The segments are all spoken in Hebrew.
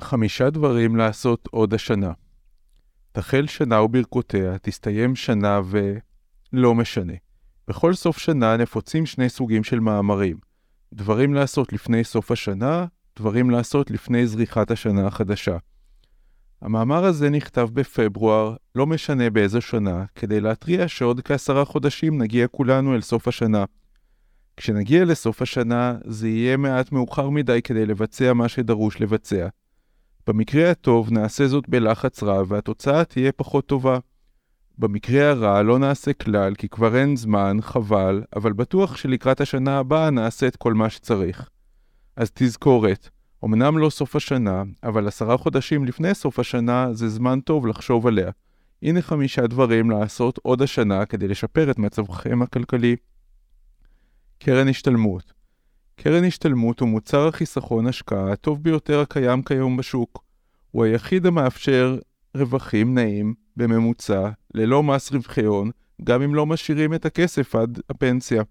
חמישה דברים לעשות עוד השנה. תחל שנה וברכותיה, תסתיים שנה ולא משנה. בכל סוף שנה נפוצים שני סוגים של מאמרים. דברים לעשות לפני סוף השנה, דברים לעשות לפני זריחת השנה החדשה. המאמר הזה נכתב בפברואר, לא משנה באיזו שנה, כדי להתריע שעוד כעשרה חודשים נגיע כולנו אל סוף השנה. כשנגיע לסוף השנה, זה יהיה מעט מאוחר מדי כדי לבצע מה שדרוש לבצע. במקרה הטוב נעשה זאת בלחץ רב והתוצאה תהיה פחות טובה. במקרה הרע לא נעשה כלל כי כבר אין זמן, חבל, אבל בטוח שלקראת השנה הבאה נעשה את כל מה שצריך. אז תזכורת, אמנם לא סוף השנה, אבל עשרה חודשים לפני סוף השנה זה זמן טוב לחשוב עליה. הנה חמישה דברים לעשות עוד השנה כדי לשפר את מצבכם הכלכלי. קרן השתלמות קרן השתלמות הוא מוצר החיסכון השקעה הטוב ביותר הקיים כיום בשוק. הוא היחיד המאפשר רווחים נעים, בממוצע, ללא מס רווחי הון, גם אם לא משאירים את הכסף עד הפנסיה.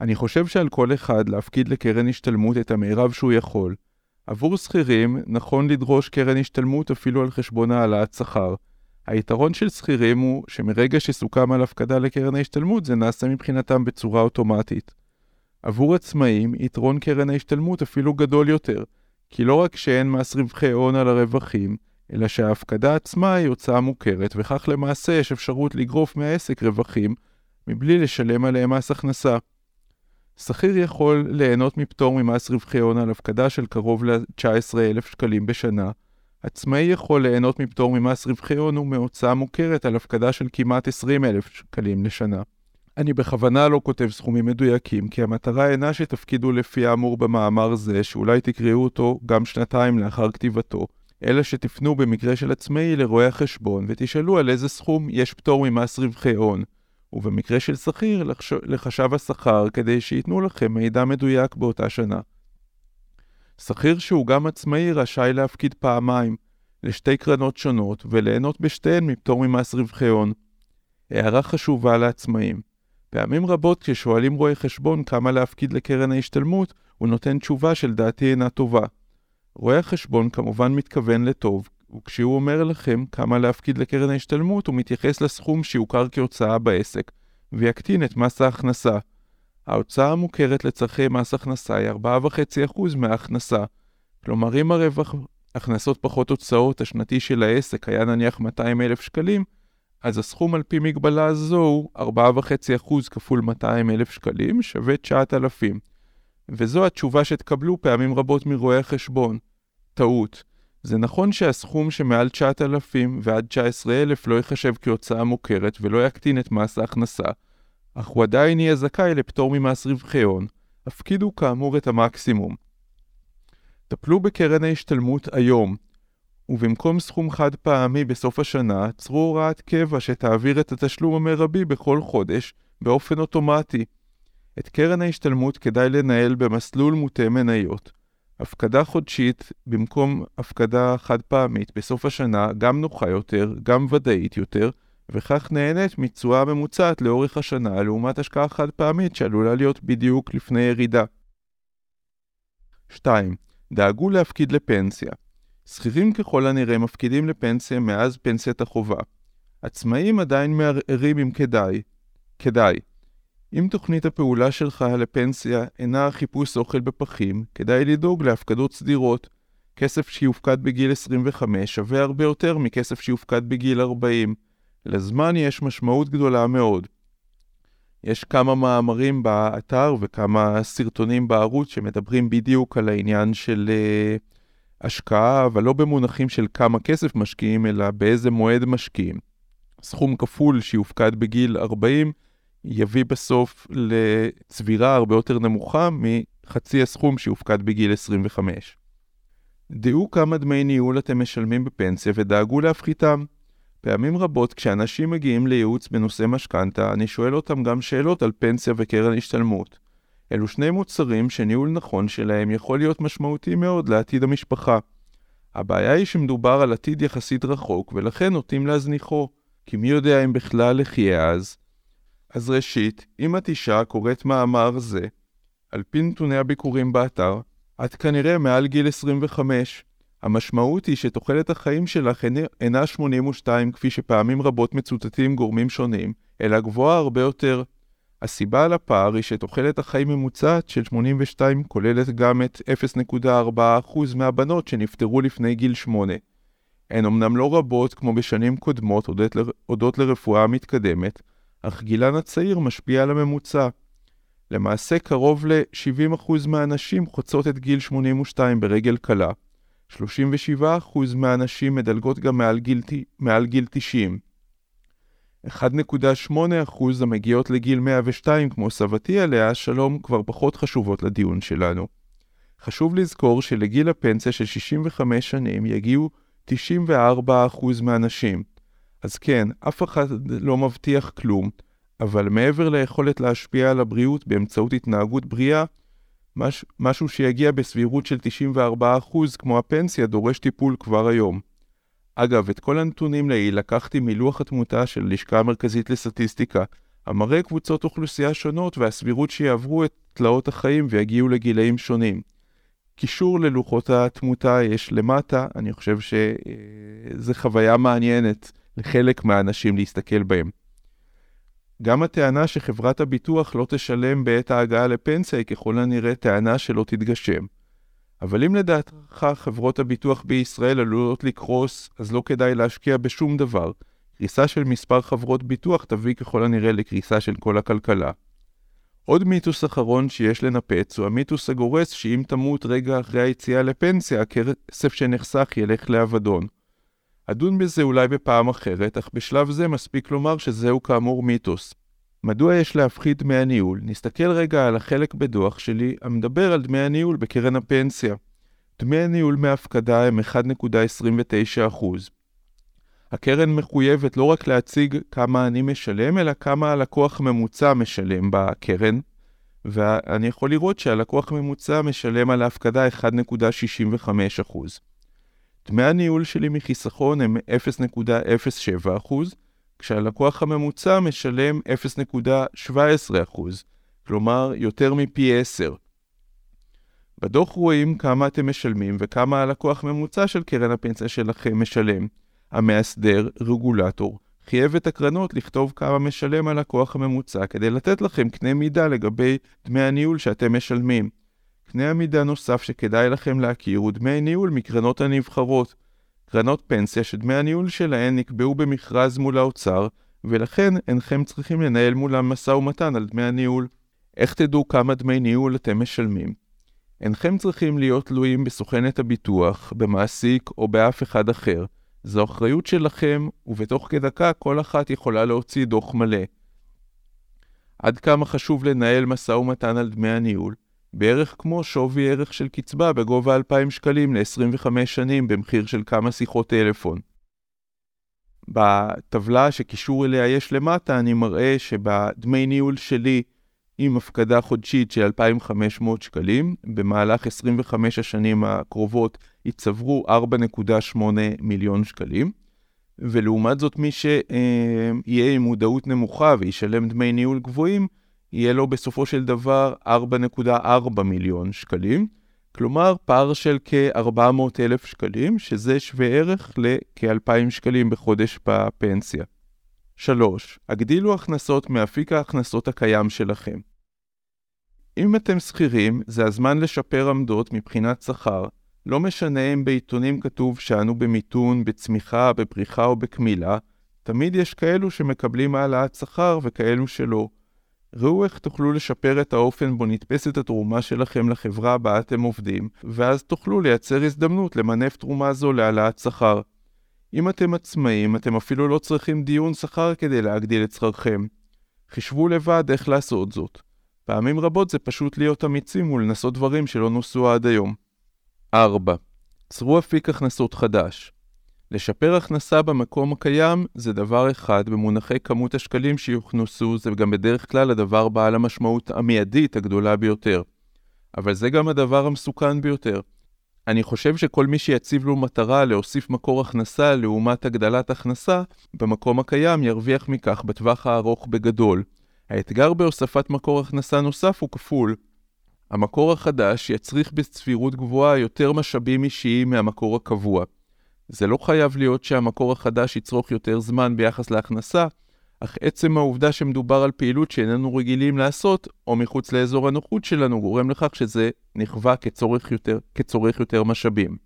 אני חושב שעל כל אחד להפקיד לקרן השתלמות את המירב שהוא יכול. עבור שכירים, נכון לדרוש קרן השתלמות אפילו על חשבון העלאת שכר. היתרון של שכירים הוא שמרגע שסוכם על הפקדה לקרן ההשתלמות זה נעשה מבחינתם בצורה אוטומטית. עבור עצמאים, יתרון קרן ההשתלמות אפילו גדול יותר, כי לא רק שאין מס רווחי הון על הרווחים, אלא שההפקדה עצמה היא הוצאה מוכרת, וכך למעשה יש אפשרות לגרוף מהעסק רווחים, מבלי לשלם עליהם מס הכנסה. שכיר יכול ליהנות מפטור ממס רווחי הון על הפקדה של קרוב ל-19,000 שקלים בשנה. עצמאי יכול ליהנות מפטור ממס רווחי הון ומהוצאה מוכרת על הפקדה של כמעט 20,000 שקלים לשנה. אני בכוונה לא כותב סכומים מדויקים, כי המטרה אינה שתפקידו לפי האמור במאמר זה, שאולי תקראו אותו גם שנתיים לאחר כתיבתו, אלא שתפנו במקרה של עצמאי לרואי החשבון ותשאלו על איזה סכום יש פטור ממס רווחי הון, ובמקרה של שכיר לחש... לחשב השכר כדי שייתנו לכם מידע מדויק באותה שנה. שכיר שהוא גם עצמאי רשאי להפקיד פעמיים, לשתי קרנות שונות, וליהנות בשתיהן מפטור ממס רווחי הון. הערה חשובה לעצמאים פעמים רבות כששואלים רואי חשבון כמה להפקיד לקרן ההשתלמות, הוא נותן תשובה שלדעתי אינה טובה. רואה החשבון כמובן מתכוון לטוב, וכשהוא אומר לכם כמה להפקיד לקרן ההשתלמות, הוא מתייחס לסכום שיוכר כהוצאה בעסק, ויקטין את מס ההכנסה. ההוצאה המוכרת לצורכי מס הכנסה היא 4.5% מההכנסה. כלומר, אם הרווח הכנסות פחות הוצאות השנתי של העסק היה נניח 200 אלף שקלים, אז הסכום על פי מגבלה זו הוא 4.5% כפול 200 אלף שקלים שווה 9,000. וזו התשובה שתקבלו פעמים רבות מרואי החשבון. טעות. זה נכון שהסכום שמעל 9,000 ועד 19,000 לא ייחשב כהוצאה מוכרת ולא יקטין את מס ההכנסה, אך הוא עדיין יהיה זכאי לפטור ממס רווחי הון. הפקידו כאמור את המקסימום. טפלו בקרן ההשתלמות היום, ובמקום סכום חד פעמי בסוף השנה, צרו הוראת קבע שתעביר את התשלום המרבי בכל חודש באופן אוטומטי. את קרן ההשתלמות כדאי לנהל במסלול מוטה מניות. הפקדה חודשית במקום הפקדה חד פעמית בסוף השנה גם נוחה יותר, גם ודאית יותר, וכך נהנית מתשואה ממוצעת לאורך השנה לעומת השקעה חד פעמית שעלולה להיות בדיוק לפני ירידה. 2. דאגו להפקיד לפנסיה. שכירים ככל הנראה מפקידים לפנסיה מאז פנסיית החובה. עצמאים עדיין מערערים אם כדאי. כדאי. אם תוכנית הפעולה שלך לפנסיה אינה חיפוש אוכל בפחים, כדאי לדאוג להפקדות סדירות. כסף שיופקד בגיל 25 שווה הרבה יותר מכסף שיופקד בגיל 40. לזמן יש משמעות גדולה מאוד. יש כמה מאמרים באתר וכמה סרטונים בערוץ שמדברים בדיוק על העניין של uh, השקעה, אבל לא במונחים של כמה כסף משקיעים, אלא באיזה מועד משקיעים. סכום כפול שיופקד בגיל 40 יביא בסוף לצבירה הרבה יותר נמוכה מחצי הסכום שהופקד בגיל 25. דעו כמה דמי ניהול אתם משלמים בפנסיה ודאגו להפחיתם. פעמים רבות כשאנשים מגיעים לייעוץ בנושא משכנתה, אני שואל אותם גם שאלות על פנסיה וקרן השתלמות. אלו שני מוצרים שניהול נכון שלהם יכול להיות משמעותי מאוד לעתיד המשפחה. הבעיה היא שמדובר על עתיד יחסית רחוק, ולכן נוטים להזניחו, כי מי יודע אם בכלל אחיה אז. אז ראשית, אם את אישה קוראת מאמר זה, על פי נתוני הביקורים באתר, את כנראה מעל גיל 25. המשמעות היא שתוחלת החיים שלך אינה 82 כפי שפעמים רבות מצוטטים גורמים שונים, אלא גבוהה הרבה יותר. הסיבה לפער היא שתוחלת החיים ממוצעת של 82 כוללת גם את 0.4% מהבנות שנפטרו לפני גיל 8. הן אמנם לא רבות כמו בשנים קודמות הודות לרפואה מתקדמת, אך גילן הצעיר משפיע על הממוצע. למעשה קרוב ל-70% מהנשים חוצות את גיל 82 ברגל קלה, 37% מהנשים מדלגות גם מעל גיל, מעל גיל 90. 1.8% המגיעות לגיל 102 כמו סבתי עליה שלום כבר פחות חשובות לדיון שלנו. חשוב לזכור שלגיל הפנסיה של 65 שנים יגיעו 94% מהנשים. אז כן, אף אחד לא מבטיח כלום, אבל מעבר ליכולת להשפיע על הבריאות באמצעות התנהגות בריאה, מש, משהו שיגיע בסבירות של 94% כמו הפנסיה דורש טיפול כבר היום. אגב, את כל הנתונים לעיל לקחתי מלוח התמותה של הלשכה המרכזית לסטטיסטיקה, המראה קבוצות אוכלוסייה שונות והסבירות שיעברו את תלאות החיים ויגיעו לגילאים שונים. קישור ללוחות התמותה יש למטה, אני חושב שזו חוויה מעניינת לחלק מהאנשים להסתכל בהם. גם הטענה שחברת הביטוח לא תשלם בעת ההגעה לפנסיה היא ככל הנראה טענה שלא תתגשם. אבל אם לדעתך חברות הביטוח בישראל עלולות לקרוס, אז לא כדאי להשקיע בשום דבר. קריסה של מספר חברות ביטוח תביא ככל הנראה לקריסה של כל הכלכלה. עוד מיתוס אחרון שיש לנפץ הוא המיתוס הגורס שאם תמות רגע אחרי היציאה לפנסיה, הכסף שנחסך ילך לאבדון. אדון בזה אולי בפעם אחרת, אך בשלב זה מספיק לומר שזהו כאמור מיתוס. מדוע יש להפחית דמי הניהול? נסתכל רגע על החלק בדוח שלי המדבר על דמי הניהול בקרן הפנסיה. דמי הניהול מהפקדה הם 1.29%. הקרן מחויבת לא רק להציג כמה אני משלם, אלא כמה הלקוח ממוצע משלם בקרן, ואני יכול לראות שהלקוח ממוצע משלם על ההפקדה 1.65%. דמי הניהול שלי מחיסכון הם 0.07%, כשהלקוח הממוצע משלם 0.17%, כלומר יותר מפי 10. בדוח רואים כמה אתם משלמים וכמה הלקוח ממוצע של קרן הפנסיה שלכם משלם. המאסדר, רגולטור, חייב את הקרנות לכתוב כמה משלם הלקוח הממוצע כדי לתת לכם קנה מידה לגבי דמי הניהול שאתם משלמים. קנה המידה נוסף שכדאי לכם להכיר הוא דמי ניהול מקרנות הנבחרות. קרנות פנסיה שדמי הניהול שלהן נקבעו במכרז מול האוצר, ולכן אינכם צריכים לנהל מולם משא ומתן על דמי הניהול. איך תדעו כמה דמי ניהול אתם משלמים? אינכם צריכים להיות תלויים בסוכנת הביטוח, במעסיק או באף אחד אחר. זו אחריות שלכם, ובתוך כדקה כל אחת יכולה להוציא דוח מלא. עד כמה חשוב לנהל משא ומתן על דמי הניהול? בערך כמו שווי ערך של קצבה בגובה 2,000 שקלים ל-25 שנים במחיר של כמה שיחות טלפון. בטבלה שקישור אליה יש למטה, אני מראה שבדמי ניהול שלי עם הפקדה חודשית של 2,500 שקלים, במהלך 25 השנים הקרובות יצברו 4.8 מיליון שקלים, ולעומת זאת מי שיהיה עם מודעות נמוכה וישלם דמי ניהול גבוהים, יהיה לו בסופו של דבר 4.4 מיליון שקלים, כלומר פער של כ-400 אלף שקלים, שזה שווה ערך לכ-2,000 שקלים בחודש בפנסיה. 3. הגדילו הכנסות מאפיק ההכנסות הקיים שלכם. אם אתם שכירים, זה הזמן לשפר עמדות מבחינת שכר, לא משנה אם בעיתונים כתוב שאנו במיתון, בצמיחה, בפריחה או בקמילה, תמיד יש כאלו שמקבלים העלאת שכר וכאלו שלא. ראו איך תוכלו לשפר את האופן בו נתפסת התרומה שלכם לחברה בה אתם עובדים, ואז תוכלו לייצר הזדמנות למנף תרומה זו להעלאת שכר. אם אתם עצמאים, אתם אפילו לא צריכים דיון שכר כדי להגדיל את שכרכם. חישבו לבד איך לעשות זאת. פעמים רבות זה פשוט להיות אמיצים ולנסות דברים שלא נוסו עד היום. 4. צרו אפיק הכנסות חדש. לשפר הכנסה במקום הקיים זה דבר אחד, במונחי כמות השקלים שיוכנסו זה גם בדרך כלל הדבר בעל המשמעות המיידית הגדולה ביותר. אבל זה גם הדבר המסוכן ביותר. אני חושב שכל מי שיציב לו מטרה להוסיף מקור הכנסה לעומת הגדלת הכנסה, במקום הקיים ירוויח מכך בטווח הארוך בגדול. האתגר בהוספת מקור הכנסה נוסף הוא כפול. המקור החדש יצריך בסבירות גבוהה יותר משאבים אישיים מהמקור הקבוע. זה לא חייב להיות שהמקור החדש יצרוך יותר זמן ביחס להכנסה, אך עצם העובדה שמדובר על פעילות שאיננו רגילים לעשות, או מחוץ לאזור הנוחות שלנו, גורם לכך שזה נחווה כצורך יותר, כצורך יותר משאבים.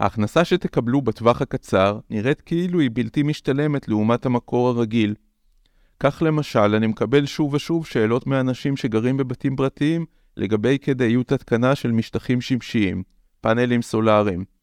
ההכנסה שתקבלו בטווח הקצר נראית כאילו היא בלתי משתלמת לעומת המקור הרגיל. כך למשל, אני מקבל שוב ושוב שאלות מאנשים שגרים בבתים פרטיים לגבי כדאיות התקנה של משטחים שמשיים, פאנלים סולאריים.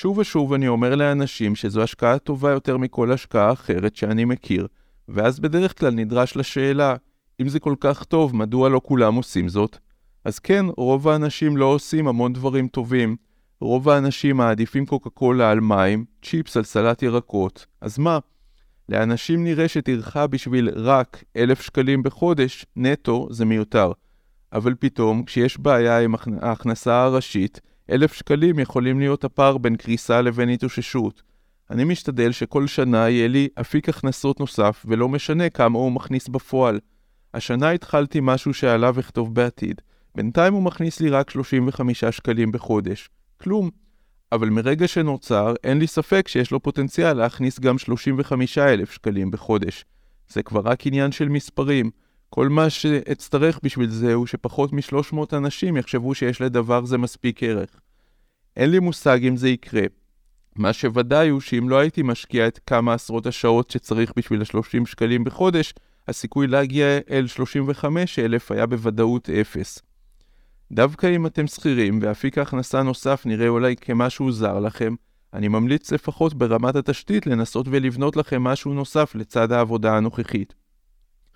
שוב ושוב אני אומר לאנשים שזו השקעה טובה יותר מכל השקעה אחרת שאני מכיר, ואז בדרך כלל נדרש לשאלה, אם זה כל כך טוב, מדוע לא כולם עושים זאת? אז כן, רוב האנשים לא עושים המון דברים טובים. רוב האנשים מעדיפים קוקה קולה על מים, צ'יפס על סלט ירקות. אז מה? לאנשים נראה שטרחה בשביל רק אלף שקלים בחודש, נטו זה מיותר. אבל פתאום, כשיש בעיה עם ההכנסה הראשית, אלף שקלים יכולים להיות הפער בין קריסה לבין התאוששות. אני משתדל שכל שנה יהיה לי אפיק הכנסות נוסף, ולא משנה כמה הוא מכניס בפועל. השנה התחלתי משהו שעליו אכתוב בעתיד. בינתיים הוא מכניס לי רק 35 שקלים בחודש. כלום. אבל מרגע שנוצר, אין לי ספק שיש לו פוטנציאל להכניס גם 35 אלף שקלים בחודש. זה כבר רק עניין של מספרים. כל מה שאצטרך בשביל זה הוא שפחות מ-300 אנשים יחשבו שיש לדבר זה מספיק ערך. אין לי מושג אם זה יקרה. מה שוודאי הוא שאם לא הייתי משקיע את כמה עשרות השעות שצריך בשביל ה-30 שקלים בחודש, הסיכוי להגיע אל 35 אלף היה בוודאות אפס. דווקא אם אתם שכירים ואפיק ההכנסה נוסף נראה אולי כמשהו זר לכם, אני ממליץ לפחות ברמת התשתית לנסות ולבנות לכם משהו נוסף לצד העבודה הנוכחית.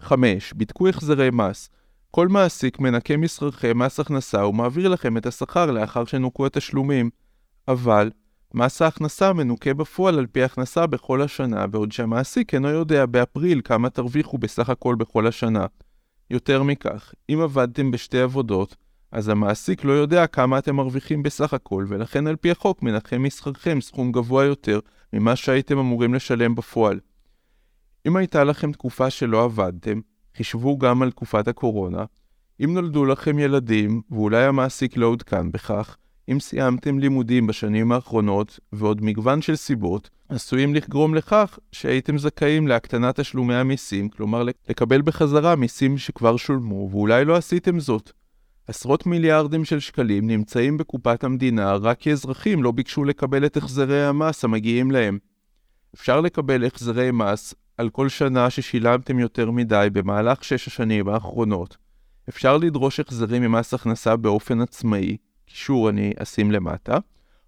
5. בדקו החזרי מס. כל מעסיק מנקה משכרכי מס הכנסה ומעביר לכם את השכר לאחר שנוקו התשלומים. אבל, מס ההכנסה מנוקה בפועל על פי הכנסה בכל השנה, בעוד שהמעסיק אינו יודע באפריל כמה תרוויחו בסך הכל בכל השנה. יותר מכך, אם עבדתם בשתי עבודות, אז המעסיק לא יודע כמה אתם מרוויחים בסך הכל, ולכן על פי החוק מנחם משכרכם סכום גבוה יותר ממה שהייתם אמורים לשלם בפועל. אם הייתה לכם תקופה שלא עבדתם, חישבו גם על תקופת הקורונה. אם נולדו לכם ילדים, ואולי המעסיק לא עודכן בכך, אם סיימתם לימודים בשנים האחרונות, ועוד מגוון של סיבות, עשויים לגרום לכך שהייתם זכאים להקטנת תשלומי המיסים, כלומר לקבל בחזרה מיסים שכבר שולמו, ואולי לא עשיתם זאת. עשרות מיליארדים של שקלים נמצאים בקופת המדינה רק כי אזרחים לא ביקשו לקבל את החזרי המס המגיעים להם. אפשר לקבל החזרי מס על כל שנה ששילמתם יותר מדי במהלך שש השנים האחרונות. אפשר לדרוש החזרים ממס הכנסה באופן עצמאי, קישור אני אשים למטה,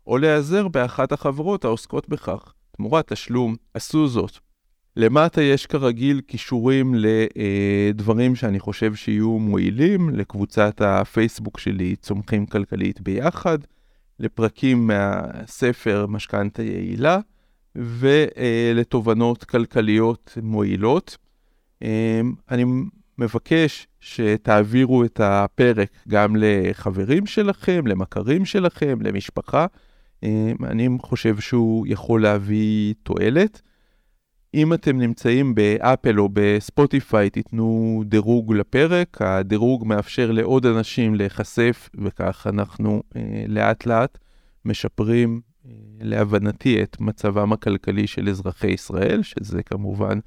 או להיעזר באחת החברות העוסקות בכך. תמורת תשלום, עשו זאת. למטה יש כרגיל קישורים לדברים שאני חושב שיהיו מועילים, לקבוצת הפייסבוק שלי צומחים כלכלית ביחד, לפרקים מהספר משכנתה יעילה, ולתובנות כלכליות מועילות. אני מבקש שתעבירו את הפרק גם לחברים שלכם, למכרים שלכם, למשפחה. אני חושב שהוא יכול להביא תועלת. אם אתם נמצאים באפל או בספוטיפיי, תיתנו דירוג לפרק. הדירוג מאפשר לעוד אנשים להיחשף, וכך אנחנו אה, לאט לאט משפרים, אה, להבנתי, את מצבם הכלכלי של אזרחי ישראל, שזה כמובן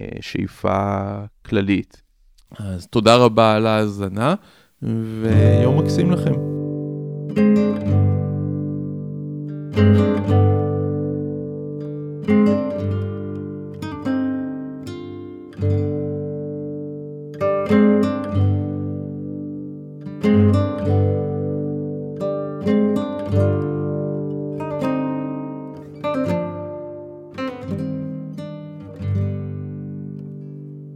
אה, שאיפה כללית. אז תודה רבה על ההאזנה, ויום מקסים לכם.